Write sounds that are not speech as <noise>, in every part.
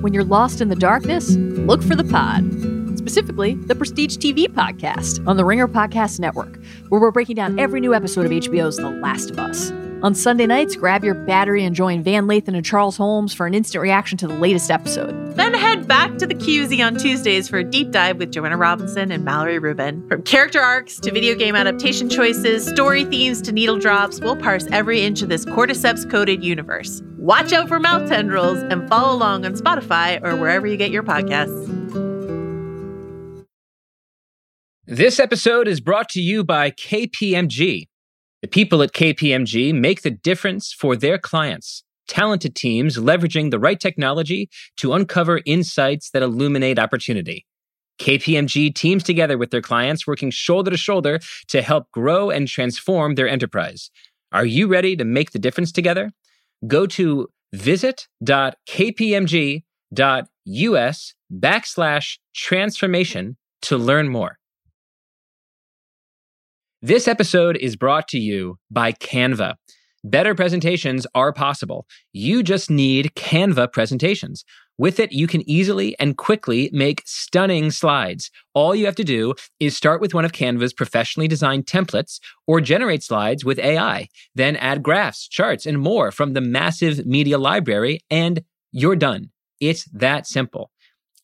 When you're lost in the darkness, look for the pod. Specifically, the Prestige TV podcast on the Ringer Podcast Network, where we're breaking down every new episode of HBO's The Last of Us. On Sunday nights, grab your battery and join Van Lathan and Charles Holmes for an instant reaction to the latest episode. Then head back to the QZ on Tuesdays for a deep dive with Joanna Robinson and Mallory Rubin. From character arcs to video game adaptation choices, story themes to needle drops, we'll parse every inch of this cordyceps coded universe. Watch out for mouth tendrils and follow along on Spotify or wherever you get your podcasts. This episode is brought to you by KPMG. The people at KPMG make the difference for their clients. Talented teams leveraging the right technology to uncover insights that illuminate opportunity. KPMG teams together with their clients, working shoulder to shoulder to help grow and transform their enterprise. Are you ready to make the difference together? Go to visit.kpmg.us backslash transformation to learn more. This episode is brought to you by Canva. Better presentations are possible. You just need Canva presentations. With it, you can easily and quickly make stunning slides. All you have to do is start with one of Canva's professionally designed templates or generate slides with AI. Then add graphs, charts, and more from the massive media library, and you're done. It's that simple.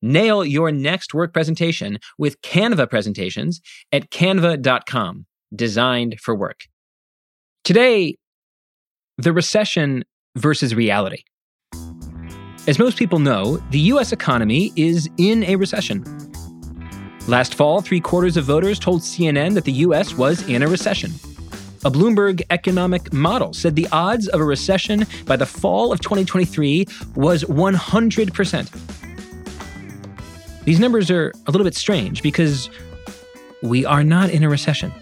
Nail your next work presentation with Canva presentations at canva.com, designed for work. Today, the recession versus reality. As most people know, the US economy is in a recession. Last fall, three quarters of voters told CNN that the US was in a recession. A Bloomberg economic model said the odds of a recession by the fall of 2023 was 100%. These numbers are a little bit strange because we are not in a recession.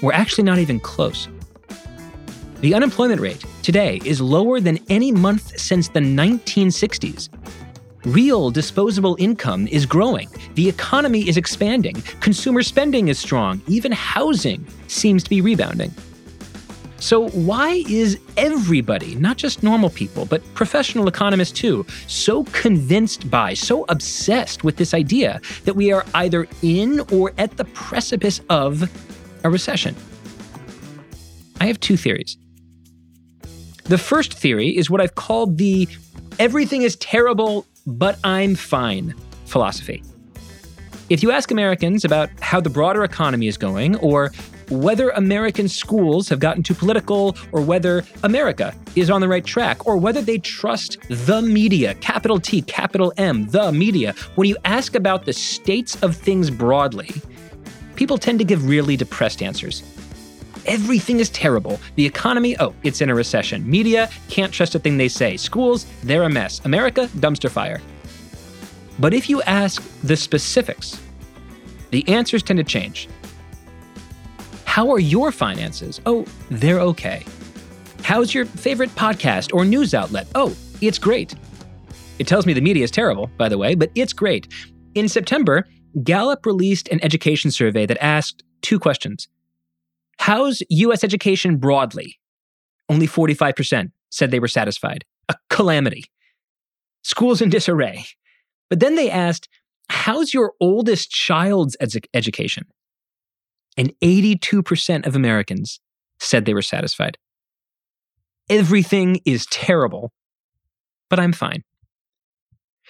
We're actually not even close. The unemployment rate today is lower than any month since the 1960s. Real disposable income is growing. The economy is expanding. Consumer spending is strong. Even housing seems to be rebounding. So, why is everybody, not just normal people, but professional economists too, so convinced by, so obsessed with this idea that we are either in or at the precipice of a recession? I have two theories. The first theory is what I've called the everything is terrible, but I'm fine philosophy. If you ask Americans about how the broader economy is going, or whether American schools have gotten too political, or whether America is on the right track, or whether they trust the media, capital T, capital M, the media. When you ask about the states of things broadly, people tend to give really depressed answers. Everything is terrible. The economy, oh, it's in a recession. Media, can't trust a thing they say. Schools, they're a mess. America, dumpster fire. But if you ask the specifics, the answers tend to change. How are your finances? Oh, they're okay. How's your favorite podcast or news outlet? Oh, it's great. It tells me the media is terrible, by the way, but it's great. In September, Gallup released an education survey that asked two questions How's US education broadly? Only 45% said they were satisfied. A calamity. Schools in disarray. But then they asked, How's your oldest child's edu- education? And 82% of Americans said they were satisfied. Everything is terrible, but I'm fine.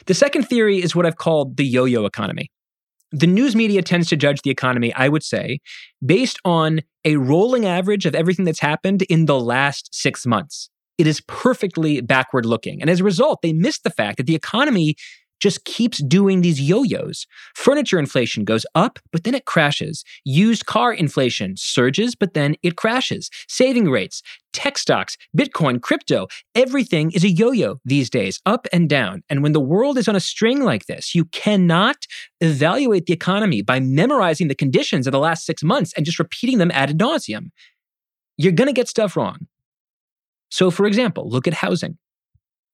The second theory is what I've called the yo yo economy. The news media tends to judge the economy, I would say, based on a rolling average of everything that's happened in the last six months. It is perfectly backward looking. And as a result, they miss the fact that the economy just keeps doing these yo yos. Furniture inflation goes up, but then it crashes. Used car inflation surges, but then it crashes. Saving rates, tech stocks, Bitcoin, crypto, everything is a yo yo these days, up and down. And when the world is on a string like this, you cannot evaluate the economy by memorizing the conditions of the last six months and just repeating them ad nauseum. You're going to get stuff wrong. So, for example, look at housing.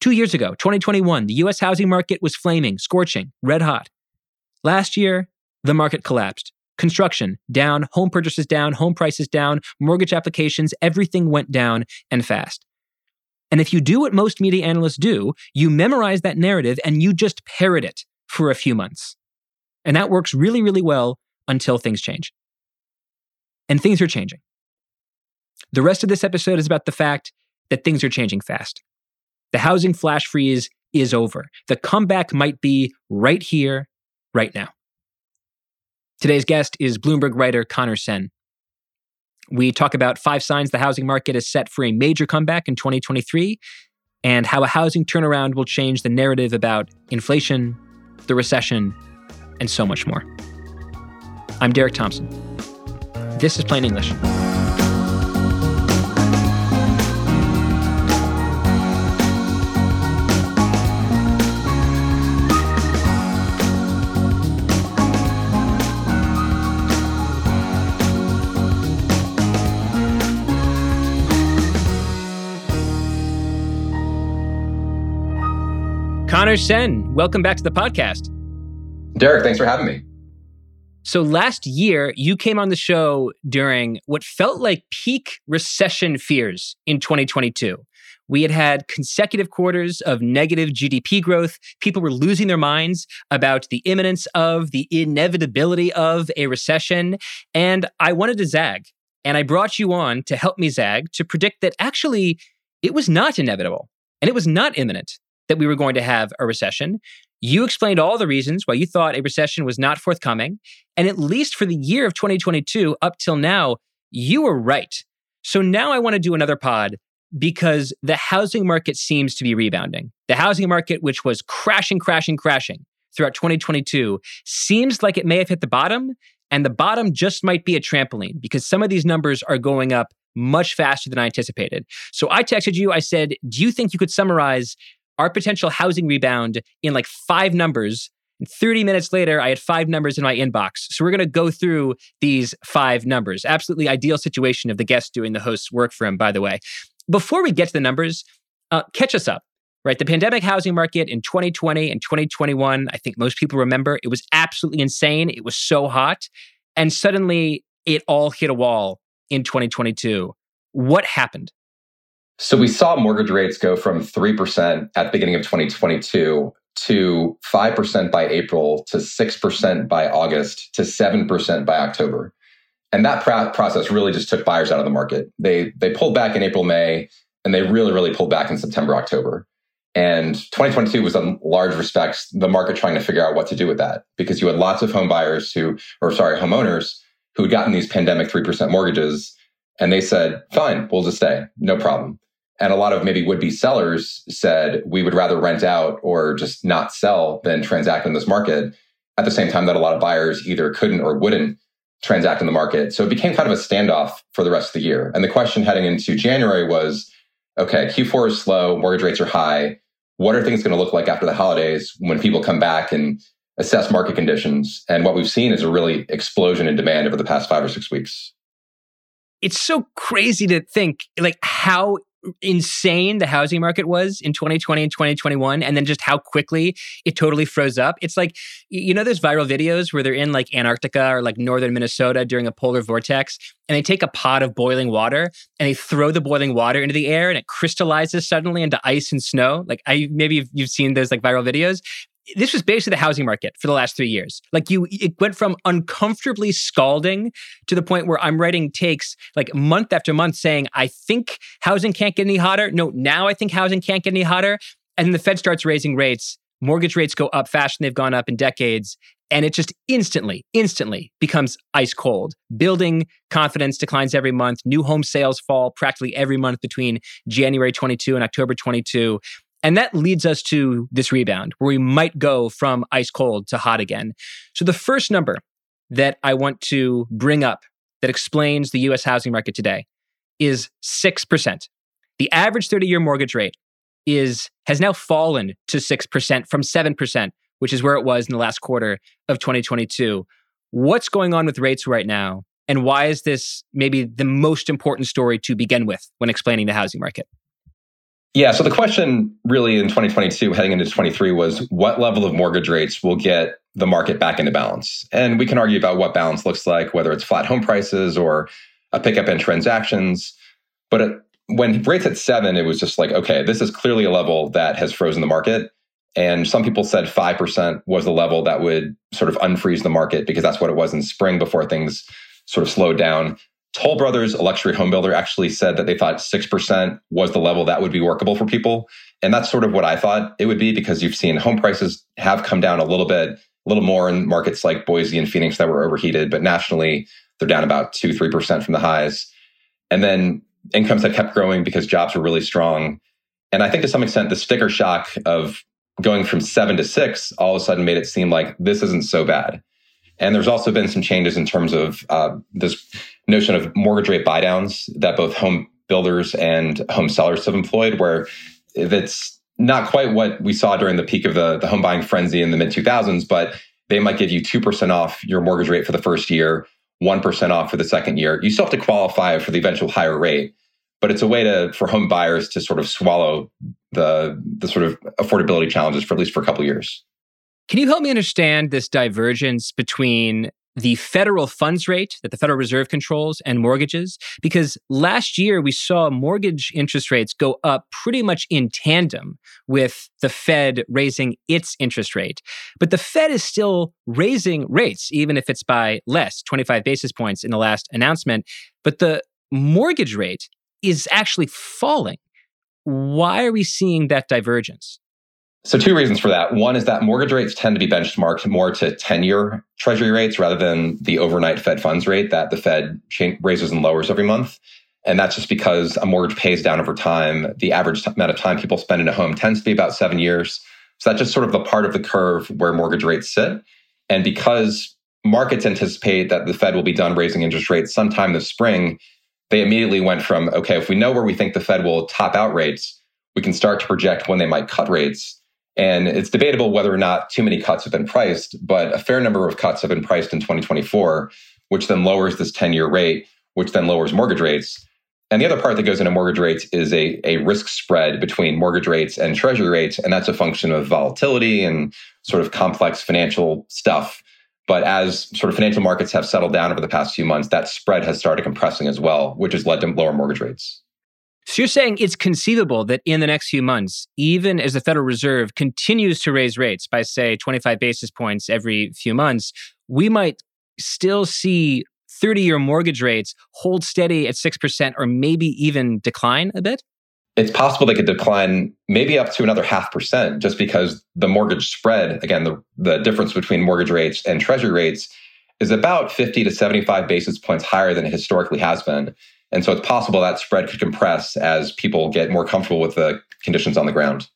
Two years ago, 2021, the US housing market was flaming, scorching, red hot. Last year, the market collapsed. Construction down, home purchases down, home prices down, mortgage applications, everything went down and fast. And if you do what most media analysts do, you memorize that narrative and you just parrot it for a few months. And that works really, really well until things change. And things are changing. The rest of this episode is about the fact that things are changing fast. The housing flash freeze is over. The comeback might be right here, right now. Today's guest is Bloomberg writer Conor Sen. We talk about five signs the housing market is set for a major comeback in 2023 and how a housing turnaround will change the narrative about inflation, the recession, and so much more. I'm Derek Thompson. This is Plain English. Conor Sen, welcome back to the podcast. Derek, thanks for having me. So last year, you came on the show during what felt like peak recession fears in 2022. We had had consecutive quarters of negative GDP growth. People were losing their minds about the imminence of, the inevitability of a recession. And I wanted to zag. And I brought you on to help me zag to predict that actually it was not inevitable and it was not imminent that we were going to have a recession. You explained all the reasons why you thought a recession was not forthcoming. And at least for the year of 2022 up till now, you were right. So now I want to do another pod because the housing market seems to be rebounding. The housing market, which was crashing, crashing, crashing throughout 2022, seems like it may have hit the bottom. And the bottom just might be a trampoline because some of these numbers are going up much faster than I anticipated. So I texted you, I said, Do you think you could summarize our potential housing rebound in like five numbers. And 30 minutes later, I had five numbers in my inbox. So we're going to go through these five numbers. Absolutely ideal situation of the guest doing the host's work for him, by the way. Before we get to the numbers, uh, catch us up, right? The pandemic housing market in 2020 and 2021, I think most people remember, it was absolutely insane. It was so hot. And suddenly it all hit a wall in 2022. What happened? So we saw mortgage rates go from 3% at the beginning of 2022 to 5% by April to 6% by August to 7% by October. And that process really just took buyers out of the market. They they pulled back in April, May, and they really really pulled back in September, October. And 2022 was in large respects the market trying to figure out what to do with that because you had lots of home buyers who or sorry, homeowners who had gotten these pandemic 3% mortgages and they said, "Fine, we'll just stay. No problem." And a lot of maybe would be sellers said, we would rather rent out or just not sell than transact in this market. At the same time, that a lot of buyers either couldn't or wouldn't transact in the market. So it became kind of a standoff for the rest of the year. And the question heading into January was okay, Q4 is slow, mortgage rates are high. What are things going to look like after the holidays when people come back and assess market conditions? And what we've seen is a really explosion in demand over the past five or six weeks. It's so crazy to think like how insane the housing market was in 2020 and 2021 and then just how quickly it totally froze up. It's like you know those viral videos where they're in like antarctica or like northern minnesota during a polar vortex and they take a pot of boiling water and they throw the boiling water into the air and it crystallizes suddenly into ice and snow? Like i maybe you've, you've seen those like viral videos this was basically the housing market for the last three years. Like you, it went from uncomfortably scalding to the point where I'm writing takes like month after month saying, I think housing can't get any hotter. No, now I think housing can't get any hotter. And then the Fed starts raising rates. Mortgage rates go up faster than they've gone up in decades. And it just instantly, instantly becomes ice cold. Building confidence declines every month. New home sales fall practically every month between January 22 and October 22 And that leads us to this rebound where we might go from ice cold to hot again. So the first number that I want to bring up that explains the US housing market today is 6%. The average 30-year mortgage rate is has now fallen to 6% from 7%, which is where it was in the last quarter of 2022. What's going on with rates right now? And why is this maybe the most important story to begin with when explaining the housing market? Yeah, so the question really in 2022 heading into 23 was what level of mortgage rates will get the market back into balance? And we can argue about what balance looks like, whether it's flat home prices or a pickup in transactions. But it, when rates at seven, it was just like, okay, this is clearly a level that has frozen the market. And some people said 5% was the level that would sort of unfreeze the market because that's what it was in spring before things sort of slowed down. Toll Brothers, a luxury home builder, actually said that they thought 6% was the level that would be workable for people. And that's sort of what I thought it would be because you've seen home prices have come down a little bit, a little more in markets like Boise and Phoenix that were overheated, but nationally they're down about 2 3% from the highs. And then incomes had kept growing because jobs were really strong. And I think to some extent, the sticker shock of going from seven to six all of a sudden made it seem like this isn't so bad. And there's also been some changes in terms of uh, this notion of mortgage rate buydowns that both home builders and home sellers have employed, where it's not quite what we saw during the peak of the, the home buying frenzy in the mid 2000s, but they might give you 2% off your mortgage rate for the first year, 1% off for the second year. You still have to qualify for the eventual higher rate, but it's a way to for home buyers to sort of swallow the the sort of affordability challenges for at least for a couple years. Can you help me understand this divergence between the federal funds rate that the Federal Reserve controls and mortgages? Because last year we saw mortgage interest rates go up pretty much in tandem with the Fed raising its interest rate. But the Fed is still raising rates, even if it's by less, 25 basis points in the last announcement. But the mortgage rate is actually falling. Why are we seeing that divergence? So, two reasons for that. One is that mortgage rates tend to be benchmarked more to 10 year treasury rates rather than the overnight Fed funds rate that the Fed raises and lowers every month. And that's just because a mortgage pays down over time. The average amount of time people spend in a home tends to be about seven years. So, that's just sort of the part of the curve where mortgage rates sit. And because markets anticipate that the Fed will be done raising interest rates sometime this spring, they immediately went from, okay, if we know where we think the Fed will top out rates, we can start to project when they might cut rates. And it's debatable whether or not too many cuts have been priced, but a fair number of cuts have been priced in 2024, which then lowers this 10 year rate, which then lowers mortgage rates. And the other part that goes into mortgage rates is a, a risk spread between mortgage rates and treasury rates. And that's a function of volatility and sort of complex financial stuff. But as sort of financial markets have settled down over the past few months, that spread has started compressing as well, which has led to lower mortgage rates. So you're saying it's conceivable that in the next few months, even as the Federal Reserve continues to raise rates by, say, 25 basis points every few months, we might still see 30 year mortgage rates hold steady at 6% or maybe even decline a bit? It's possible they could decline maybe up to another half percent just because the mortgage spread, again, the, the difference between mortgage rates and treasury rates is about 50 to 75 basis points higher than it historically has been. And so it's possible that spread could compress as people get more comfortable with the conditions on the ground.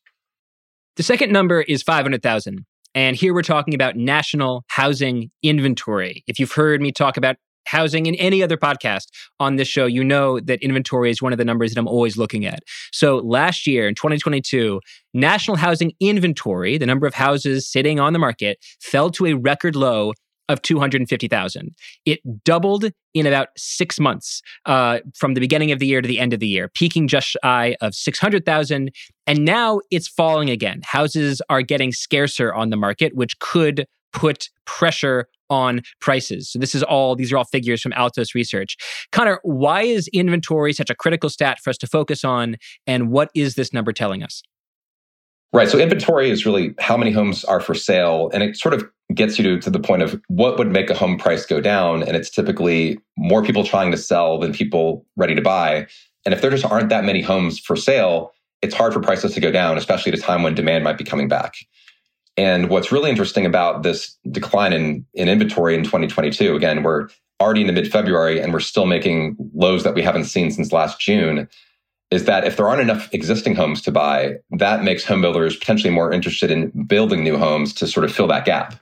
The second number is 500,000. And here we're talking about national housing inventory. If you've heard me talk about housing in any other podcast on this show, you know that inventory is one of the numbers that I'm always looking at. So last year in 2022, national housing inventory, the number of houses sitting on the market, fell to a record low of 250,000. It doubled in about six months uh, from the beginning of the year to the end of the year, peaking just shy of 600,000. And now it's falling again. Houses are getting scarcer on the market, which could put pressure on prices. So this is all these are all figures from Altos Research. Conor, why is inventory such a critical stat for us to focus on and what is this number telling us? Right. So inventory is really how many homes are for sale. And it sort of gets you to, to the point of what would make a home price go down. And it's typically more people trying to sell than people ready to buy. And if there just aren't that many homes for sale, it's hard for prices to go down, especially at a time when demand might be coming back. And what's really interesting about this decline in, in inventory in 2022, again, we're already into mid February and we're still making lows that we haven't seen since last June is that if there aren't enough existing homes to buy, that makes home builders potentially more interested in building new homes to sort of fill that gap.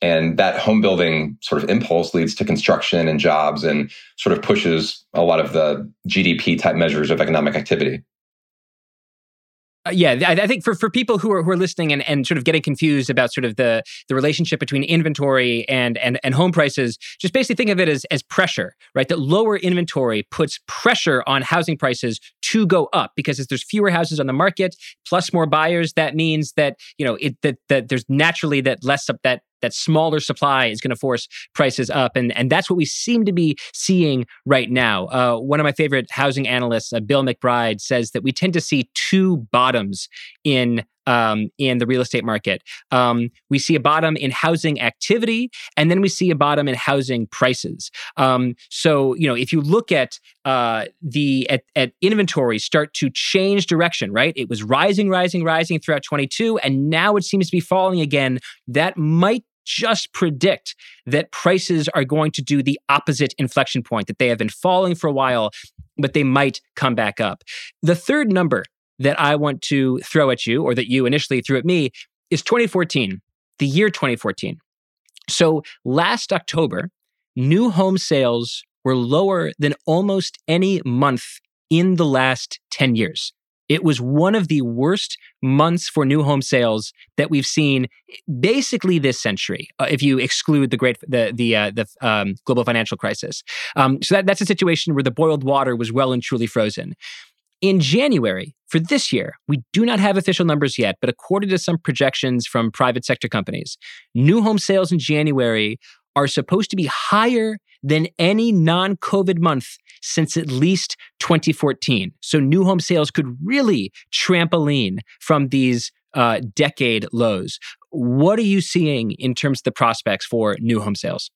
And that home building sort of impulse leads to construction and jobs and sort of pushes a lot of the GDP type measures of economic activity. Uh, yeah, I, think for, for people who are who are listening and, and sort of getting confused about sort of the the relationship between inventory and and and home prices, just basically think of it as as pressure, right? That lower inventory puts pressure on housing prices to go up because as there's fewer houses on the market plus more buyers, that means that you know it that that there's naturally that less of that that smaller supply is going to force prices up. And, and that's what we seem to be seeing right now. Uh, one of my favorite housing analysts, uh, Bill McBride, says that we tend to see two bottoms in um, in the real estate market. Um, we see a bottom in housing activity, and then we see a bottom in housing prices. Um, so, you know, if you look at uh, the at, at inventory start to change direction, right? It was rising, rising, rising throughout 22, and now it seems to be falling again. That might just predict that prices are going to do the opposite inflection point, that they have been falling for a while, but they might come back up. The third number that I want to throw at you, or that you initially threw at me, is 2014, the year 2014. So last October, new home sales were lower than almost any month in the last 10 years. It was one of the worst months for new home sales that we've seen basically this century, uh, if you exclude the great the the uh, the um, global financial crisis. Um, so that, that's a situation where the boiled water was well and truly frozen. In January for this year, we do not have official numbers yet, but according to some projections from private sector companies, new home sales in January are supposed to be higher than any non COVID month since at least 2014. So new home sales could really trampoline from these uh, decade lows. What are you seeing in terms of the prospects for new home sales?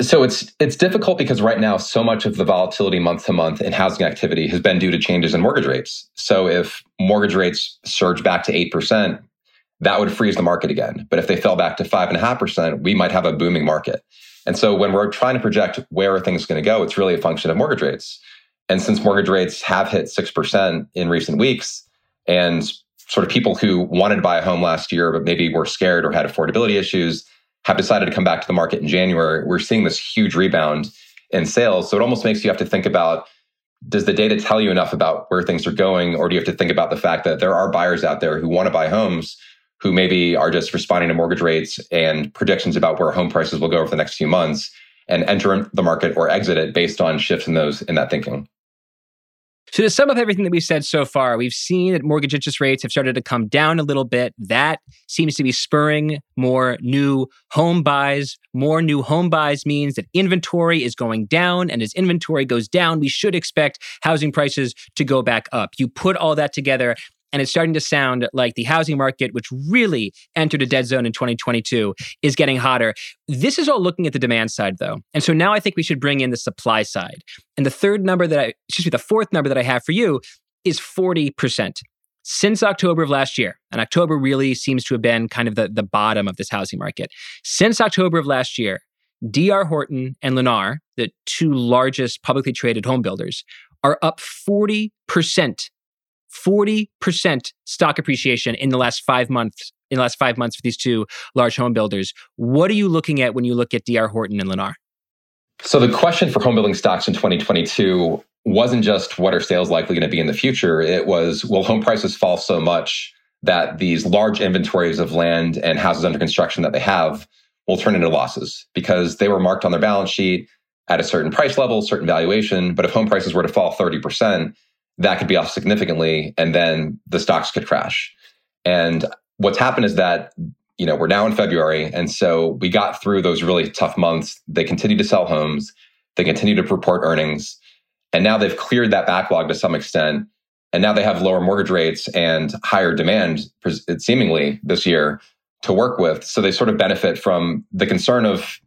So it's it's difficult because right now so much of the volatility month to month in housing activity has been due to changes in mortgage rates. So if mortgage rates surge back to eight percent, that would freeze the market again. But if they fell back to five and a half percent, we might have a booming market. And so when we're trying to project where are things going to go, it's really a function of mortgage rates. And since mortgage rates have hit 6% in recent weeks, and sort of people who wanted to buy a home last year, but maybe were scared or had affordability issues, have decided to come back to the market in January, we're seeing this huge rebound in sales. So it almost makes you have to think about does the data tell you enough about where things are going, or do you have to think about the fact that there are buyers out there who want to buy homes who maybe are just responding to mortgage rates and predictions about where home prices will go over the next few months and enter the market or exit it based on shifts in those in that thinking. So, to sum up everything that we've said so far, we've seen that mortgage interest rates have started to come down a little bit. That seems to be spurring more new home buys. More new home buys means that inventory is going down. And as inventory goes down, we should expect housing prices to go back up. You put all that together, and it's starting to sound like the housing market, which really entered a dead zone in 2022, is getting hotter. This is all looking at the demand side, though. And so now I think we should bring in the supply side. And the third number that I, excuse me, the fourth number that I have for you is 40%. Since October of last year, and October really seems to have been kind of the, the bottom of this housing market. Since October of last year, DR Horton and Lennar, the two largest publicly traded home builders, are up 40% 40% stock appreciation in the last five months in the last five months for these two large home builders. What are you looking at when you look at DR Horton and Lennar? So the question for home building stocks in 2022 wasn't just what are sales likely going to be in the future. It was will home prices fall so much that these large inventories of land and houses under construction that they have will turn into losses because they were marked on their balance sheet at a certain price level, certain valuation. But if home prices were to fall 30%, that could be off significantly and then the stocks could crash. And what's happened is that you know we're now in February and so we got through those really tough months. They continue to sell homes, they continue to report earnings, and now they've cleared that backlog to some extent. And now they have lower mortgage rates and higher demand seemingly this year to work with. So they sort of benefit from the concern of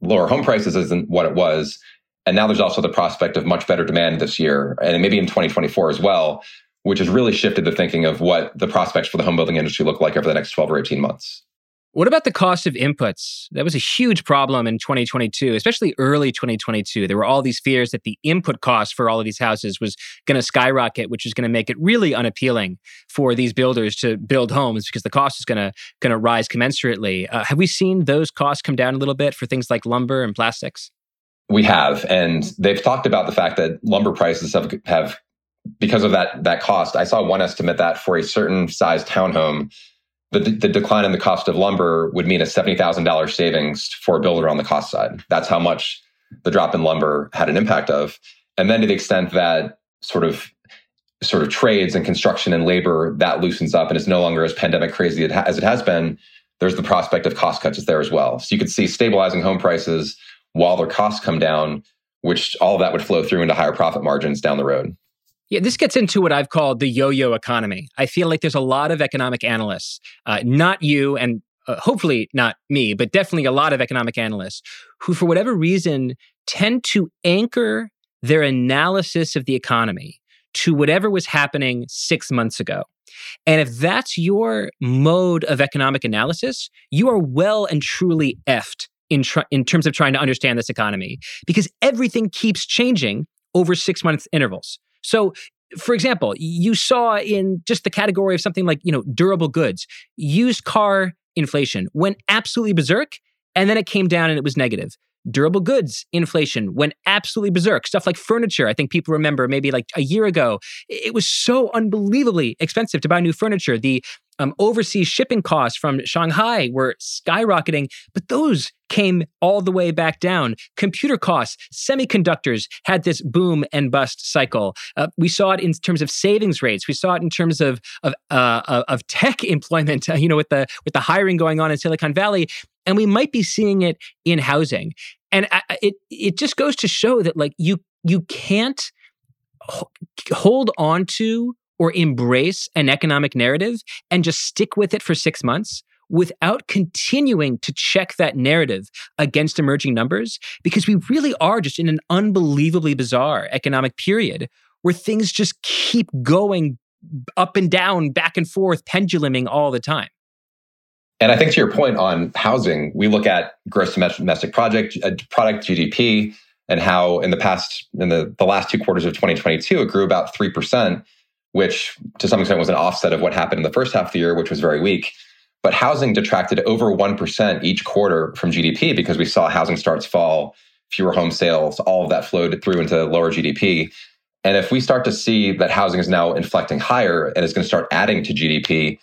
lower home prices isn't what it was and now there's also the prospect of much better demand this year and maybe in 2024 as well, which has really shifted the thinking of what the prospects for the home building industry look like over the next 12 or 18 months. What about the cost of inputs? That was a huge problem in 2022, especially early 2022. There were all these fears that the input cost for all of these houses was going to skyrocket, which is going to make it really unappealing for these builders to build homes because the cost is going to going to rise commensurately. Uh, have we seen those costs come down a little bit for things like lumber and plastics? We have, and they've talked about the fact that lumber prices have have because of that that cost. I saw one estimate that for a certain size townhome the, the decline in the cost of lumber would mean a $70,000 savings for a builder on the cost side. That's how much the drop in lumber had an impact of. And then to the extent that sort of sort of trades and construction and labor that loosens up and is no longer as pandemic crazy as it has been, there's the prospect of cost cuts there as well. So you could see stabilizing home prices while their costs come down, which all of that would flow through into higher profit margins down the road. Yeah, this gets into what I've called the yo yo economy. I feel like there's a lot of economic analysts, uh, not you and uh, hopefully not me, but definitely a lot of economic analysts who, for whatever reason, tend to anchor their analysis of the economy to whatever was happening six months ago. And if that's your mode of economic analysis, you are well and truly effed in, tr- in terms of trying to understand this economy because everything keeps changing over six month intervals. So for example, you saw in just the category of something like, you know, durable goods, used car inflation went absolutely berserk and then it came down and it was negative. Durable goods inflation went absolutely berserk. Stuff like furniture, I think people remember maybe like a year ago, it was so unbelievably expensive to buy new furniture. The um, overseas shipping costs from Shanghai were skyrocketing, but those came all the way back down. Computer costs, semiconductors had this boom and bust cycle. Uh, we saw it in terms of savings rates. We saw it in terms of of uh, of tech <laughs> employment. Uh, you know, with the with the hiring going on in Silicon Valley, and we might be seeing it in housing. And I, it it just goes to show that like you you can't hold on to or embrace an economic narrative and just stick with it for six months without continuing to check that narrative against emerging numbers because we really are just in an unbelievably bizarre economic period where things just keep going up and down, back and forth, penduluming all the time. And I think to your point on housing, we look at gross domestic project uh, product GDP and how in the past in the, the last two quarters of 2022 it grew about 3% which to some extent was an offset of what happened in the first half of the year, which was very weak. But housing detracted over 1% each quarter from GDP because we saw housing starts fall, fewer home sales, all of that flowed through into lower GDP. And if we start to see that housing is now inflecting higher and is going to start adding to GDP,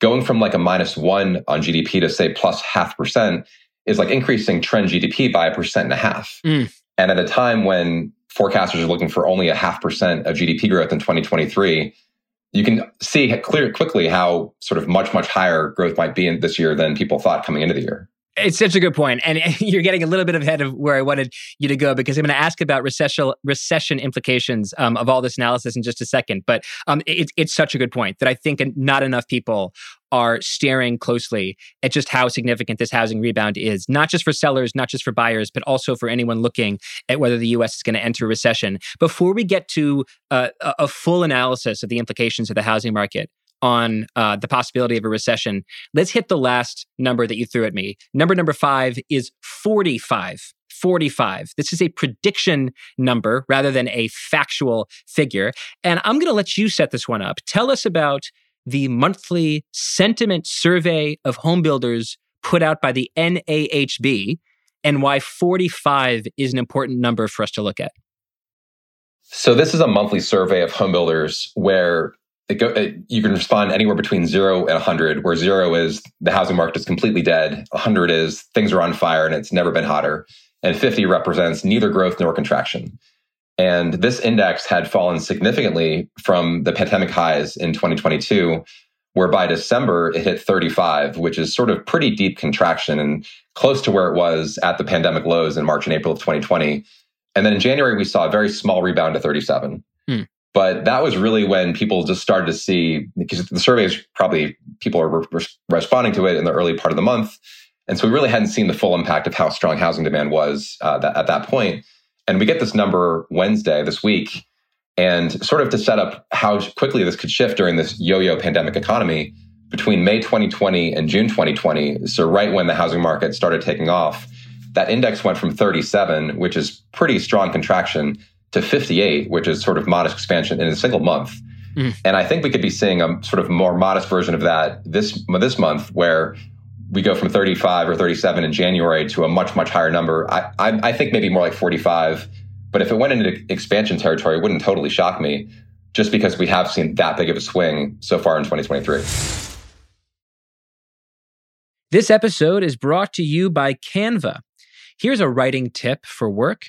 going from like a minus one on GDP to say plus half percent is like increasing trend GDP by a percent and a half. Mm. And at a time when forecasters are looking for only a half percent of GDP growth in 2023, you can see clear quickly how sort of much much higher growth might be in this year than people thought coming into the year. It's such a good point, and <laughs> you're getting a little bit ahead of where I wanted you to go because I'm going to ask about recession recession implications um, of all this analysis in just a second. But um, it, it's such a good point that I think not enough people are staring closely at just how significant this housing rebound is, not just for sellers, not just for buyers, but also for anyone looking at whether the U.S. is going to enter recession. Before we get to uh, a full analysis of the implications of the housing market, on uh, the possibility of a recession. Let's hit the last number that you threw at me. Number number five is 45. 45. This is a prediction number rather than a factual figure. And I'm going to let you set this one up. Tell us about the monthly sentiment survey of home builders put out by the NAHB and why 45 is an important number for us to look at. So, this is a monthly survey of home builders where it go, it, you can respond anywhere between zero and 100, where zero is the housing market is completely dead, 100 is things are on fire and it's never been hotter, and 50 represents neither growth nor contraction. And this index had fallen significantly from the pandemic highs in 2022, where by December it hit 35, which is sort of pretty deep contraction and close to where it was at the pandemic lows in March and April of 2020. And then in January, we saw a very small rebound to 37. Hmm. But that was really when people just started to see, because the surveys probably people are re- responding to it in the early part of the month. And so we really hadn't seen the full impact of how strong housing demand was uh, at that point. And we get this number Wednesday this week. And sort of to set up how quickly this could shift during this yo yo pandemic economy, between May 2020 and June 2020, so right when the housing market started taking off, that index went from 37, which is pretty strong contraction, to 58, which is sort of modest expansion in a single month. Mm. And I think we could be seeing a sort of more modest version of that this this month, where we go from 35 or 37 in January to a much much higher number. I, I, I think maybe more like 45. But if it went into expansion territory, it wouldn't totally shock me, just because we have seen that big of a swing so far in 2023. This episode is brought to you by Canva. Here's a writing tip for work.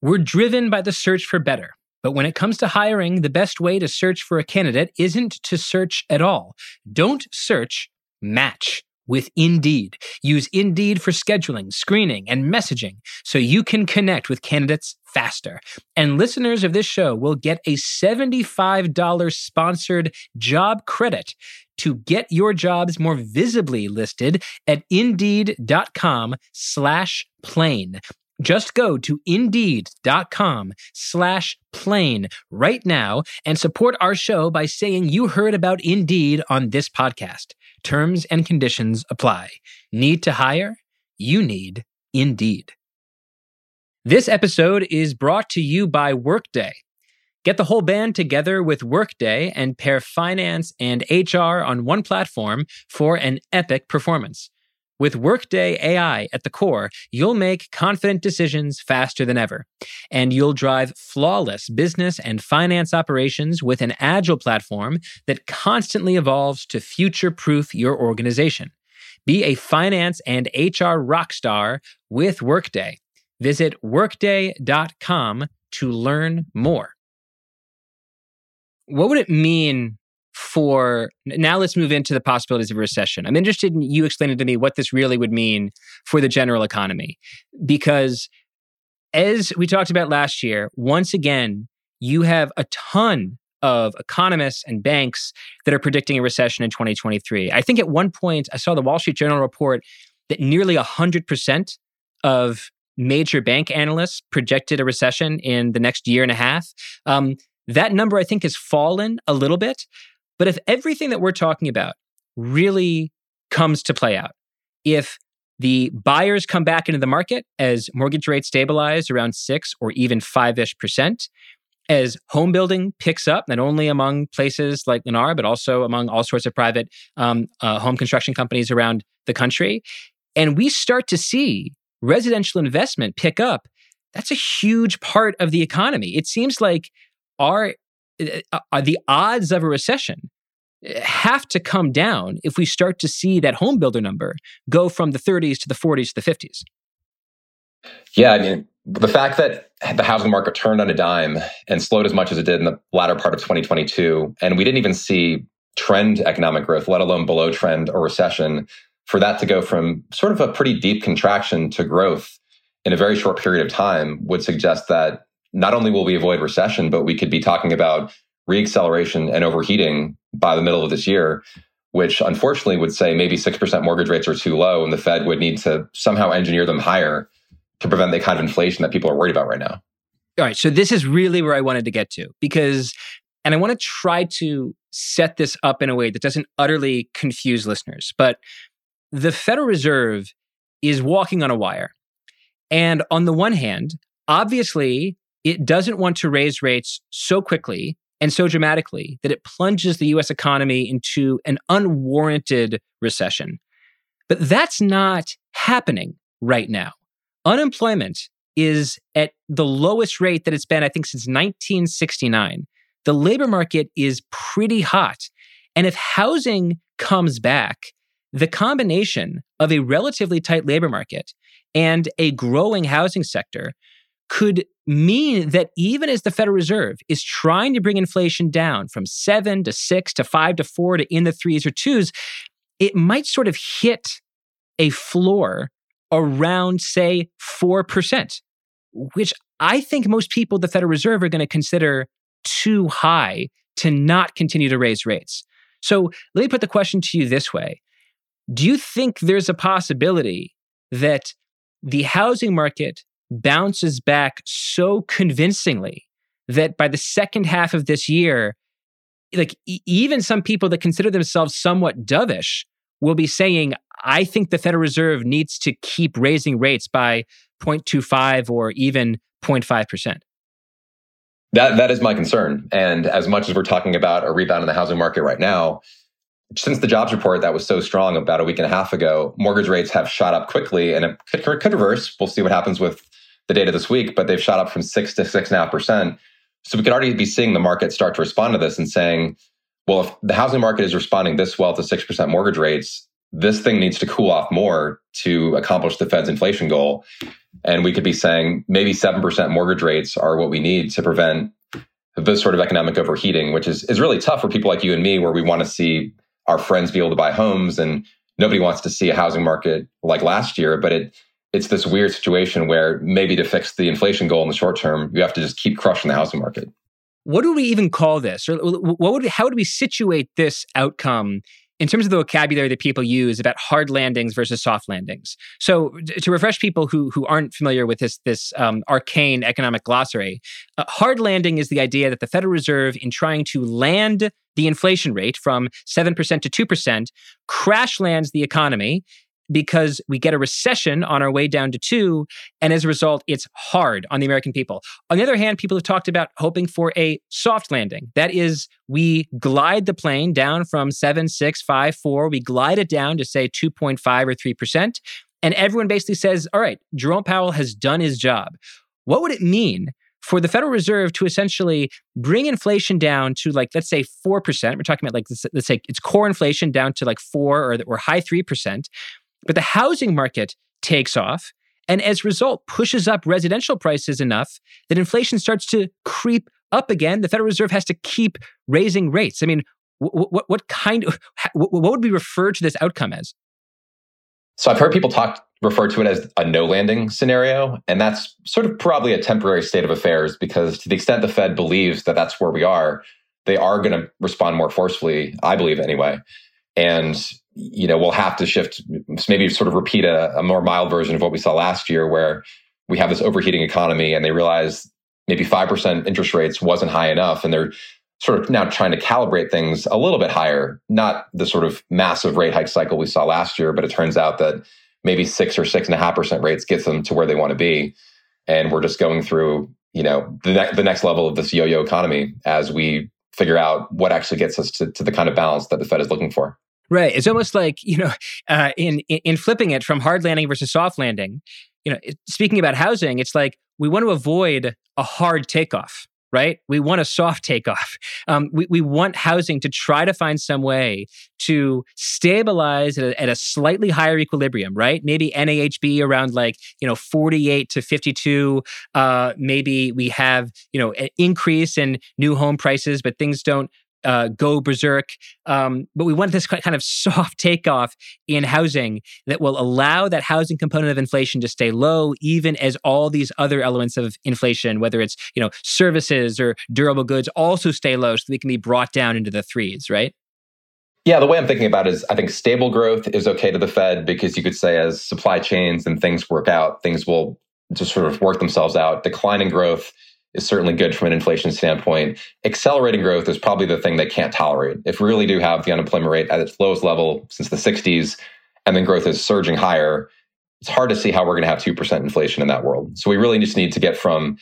We're driven by the search for better. But when it comes to hiring, the best way to search for a candidate isn't to search at all. Don't search, match with Indeed. Use Indeed for scheduling, screening, and messaging so you can connect with candidates faster. And listeners of this show will get a $75 sponsored job credit to get your jobs more visibly listed at indeed.com slash plain. Just go to indeed.com slash plain right now and support our show by saying you heard about Indeed on this podcast. Terms and conditions apply. Need to hire? You need Indeed. This episode is brought to you by Workday. Get the whole band together with Workday and pair finance and HR on one platform for an epic performance. With Workday AI at the core, you'll make confident decisions faster than ever. And you'll drive flawless business and finance operations with an agile platform that constantly evolves to future proof your organization. Be a finance and HR rockstar with Workday. Visit workday.com to learn more. What would it mean for now let's move into the possibilities of a recession. I'm interested in you explaining to me what this really would mean for the general economy. Because as we talked about last year, once again, you have a ton of economists and banks that are predicting a recession in 2023. I think at one point I saw the Wall Street Journal report that nearly 100% of major bank analysts projected a recession in the next year and a half. Um, that number, I think, has fallen a little bit. But if everything that we're talking about really comes to play out, if the buyers come back into the market as mortgage rates stabilize around six or even five ish percent, as home building picks up, not only among places like Lennar, but also among all sorts of private um, uh, home construction companies around the country, and we start to see residential investment pick up, that's a huge part of the economy. It seems like our uh, uh, the odds of a recession eh, have to come down if we start to see that home builder number go from the 30s to the 40s to the 50s. Yeah, I mean, the fact that the housing market turned on a dime and slowed as much as it did in the latter part of 2022, and we didn't even see trend economic growth, let alone below trend or recession, for that to go from sort of a pretty deep contraction to growth in a very short period of time would suggest that not only will we avoid recession, but we could be talking about reacceleration and overheating by the middle of this year, which unfortunately would say maybe 6% mortgage rates are too low and the Fed would need to somehow engineer them higher to prevent the kind of inflation that people are worried about right now. All right. So this is really where I wanted to get to because, and I want to try to set this up in a way that doesn't utterly confuse listeners, but the Federal Reserve is walking on a wire. And on the one hand, obviously, it doesn't want to raise rates so quickly and so dramatically that it plunges the US economy into an unwarranted recession. But that's not happening right now. unemployment is at the lowest rate that it's been, I think, since 1969. The labor market is pretty hot. And if housing comes back, the combination of a relatively tight labor market and a growing housing sector could mean that even as the Federal Reserve is trying to bring inflation down from seven to six to five to four to in the threes or twos, it might sort of hit a floor around, say, 4%, which I think most people the Federal Reserve are going to consider too high to not continue to raise rates. So let me put the question to you this way Do you think there's a possibility that the housing market bounces back so convincingly that by the second half of this year, like e- even some people that consider themselves somewhat dovish will be saying, I think the Federal Reserve needs to keep raising rates by 0.25 or even 0.5%. That that is my concern. And as much as we're talking about a rebound in the housing market right now, since the jobs report that was so strong about a week and a half ago, mortgage rates have shot up quickly, and it could, could reverse. We'll see what happens with the data this week, but they've shot up from six to six and a half percent. So we could already be seeing the market start to respond to this and saying, well, if the housing market is responding this well to six percent mortgage rates, this thing needs to cool off more to accomplish the Fed's inflation goal. And we could be saying maybe 7% mortgage rates are what we need to prevent this sort of economic overheating, which is, is really tough for people like you and me, where we want to see our friends be able to buy homes and nobody wants to see a housing market like last year. But it, it's this weird situation where maybe to fix the inflation goal in the short term, you have to just keep crushing the housing market. What do we even call this? Or what would, how would we situate this outcome in terms of the vocabulary that people use about hard landings versus soft landings. So, to refresh people who who aren't familiar with this this um, arcane economic glossary, uh, hard landing is the idea that the Federal Reserve, in trying to land the inflation rate from seven percent to two percent, crash lands the economy because we get a recession on our way down to two. And as a result, it's hard on the American people. On the other hand, people have talked about hoping for a soft landing. That is, we glide the plane down from seven, six, five, four. We glide it down to say 2.5 or 3%. And everyone basically says, all right, Jerome Powell has done his job. What would it mean for the Federal Reserve to essentially bring inflation down to like, let's say 4%. We're talking about like, let's say it's core inflation down to like four or, or high 3%. But the housing market takes off and as a result pushes up residential prices enough that inflation starts to creep up again. The Federal Reserve has to keep raising rates. I mean, what, what, kind of, <laughs> what, what would we refer to this outcome as? So I've heard people talk refer to it as a no landing scenario, and that's sort of probably a temporary state of affairs because to the extent the Fed believes that that's where we are, they are going to respond more forcefully, I believe anyway. And you know, we'll have to shift, maybe sort of repeat a, a more mild version of what we saw last year, where we have this overheating economy and they realize maybe 5% interest rates wasn't high enough. And they're sort of now trying to calibrate things a little bit higher, not the sort of massive rate hike cycle we saw last year, but it turns out that maybe six or six and a half percent rates gets them to where they want to be. And we're just going through, you know, the, ne- the next level of this yo-yo economy as we figure out what actually gets us to, to the kind of balance that the Fed is looking for. Right. It's almost like, you know, <laughs> uh, in, in flipping it from hard landing versus soft landing, you know, speaking about housing, it's like we want to avoid a hard takeoff, right? We want a soft takeoff. <laughs> Um, we, we want housing to try to find some way to stabilize at a, at a, slightly higher equilibrium, right? Maybe NAHB around like, you know, 48 to 52. Uh, maybe we have, you know, an increase in new home prices, but things don't uh, go berserk. Um, but we want this kind of <laughs> soft takeoff in housing that will allow that housing component of inflation to stay low, even as all these other elements of inflation, whether it's you know services or durable goods, also stay low, so they can be brought down into the threes, right? Yeah, the way I'm thinking about it is I think stable growth is okay to the Fed because you could say as supply chains and things work out, things will just sort of work themselves out. Declining growth is certainly good from an inflation standpoint. Accelerating growth is probably the thing they can't tolerate. If we really do have the unemployment rate at its lowest level since the 60s, and then growth is surging higher, it's hard to see how we're going to have 2% inflation in that world. So we really just need to get from,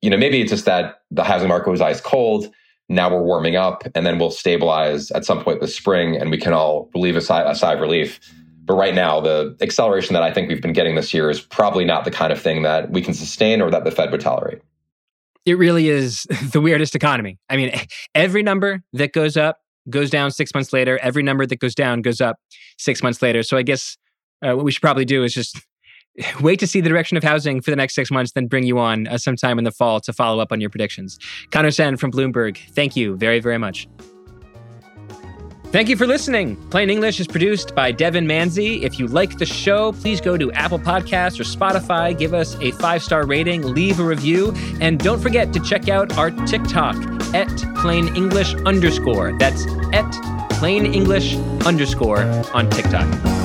you know, maybe it's just that the housing market was ice cold. Now we're warming up, and then we'll stabilize at some point this spring, and we can all relieve a sigh, a sigh of relief but right now, the acceleration that I think we've been getting this year is probably not the kind of thing that we can sustain or that the Fed would tolerate. It really is <laughs> the weirdest economy. I mean, <laughs> every number that goes up goes down six months later. Every number that goes down goes up six months later. So I guess uh, what we should probably do is just <laughs> wait to see the direction of housing for the next six months, then bring you on uh, sometime in the fall to follow up on your predictions. Conor Sen from Bloomberg, thank you very, very much. Thank you for listening. Plain English is produced by Devon Manze. If you like the show, please go to Apple Podcasts or Spotify, give us a five star rating, leave a review, and don't forget to check out our TikTok at plain English underscore. That's at plain English underscore on TikTok.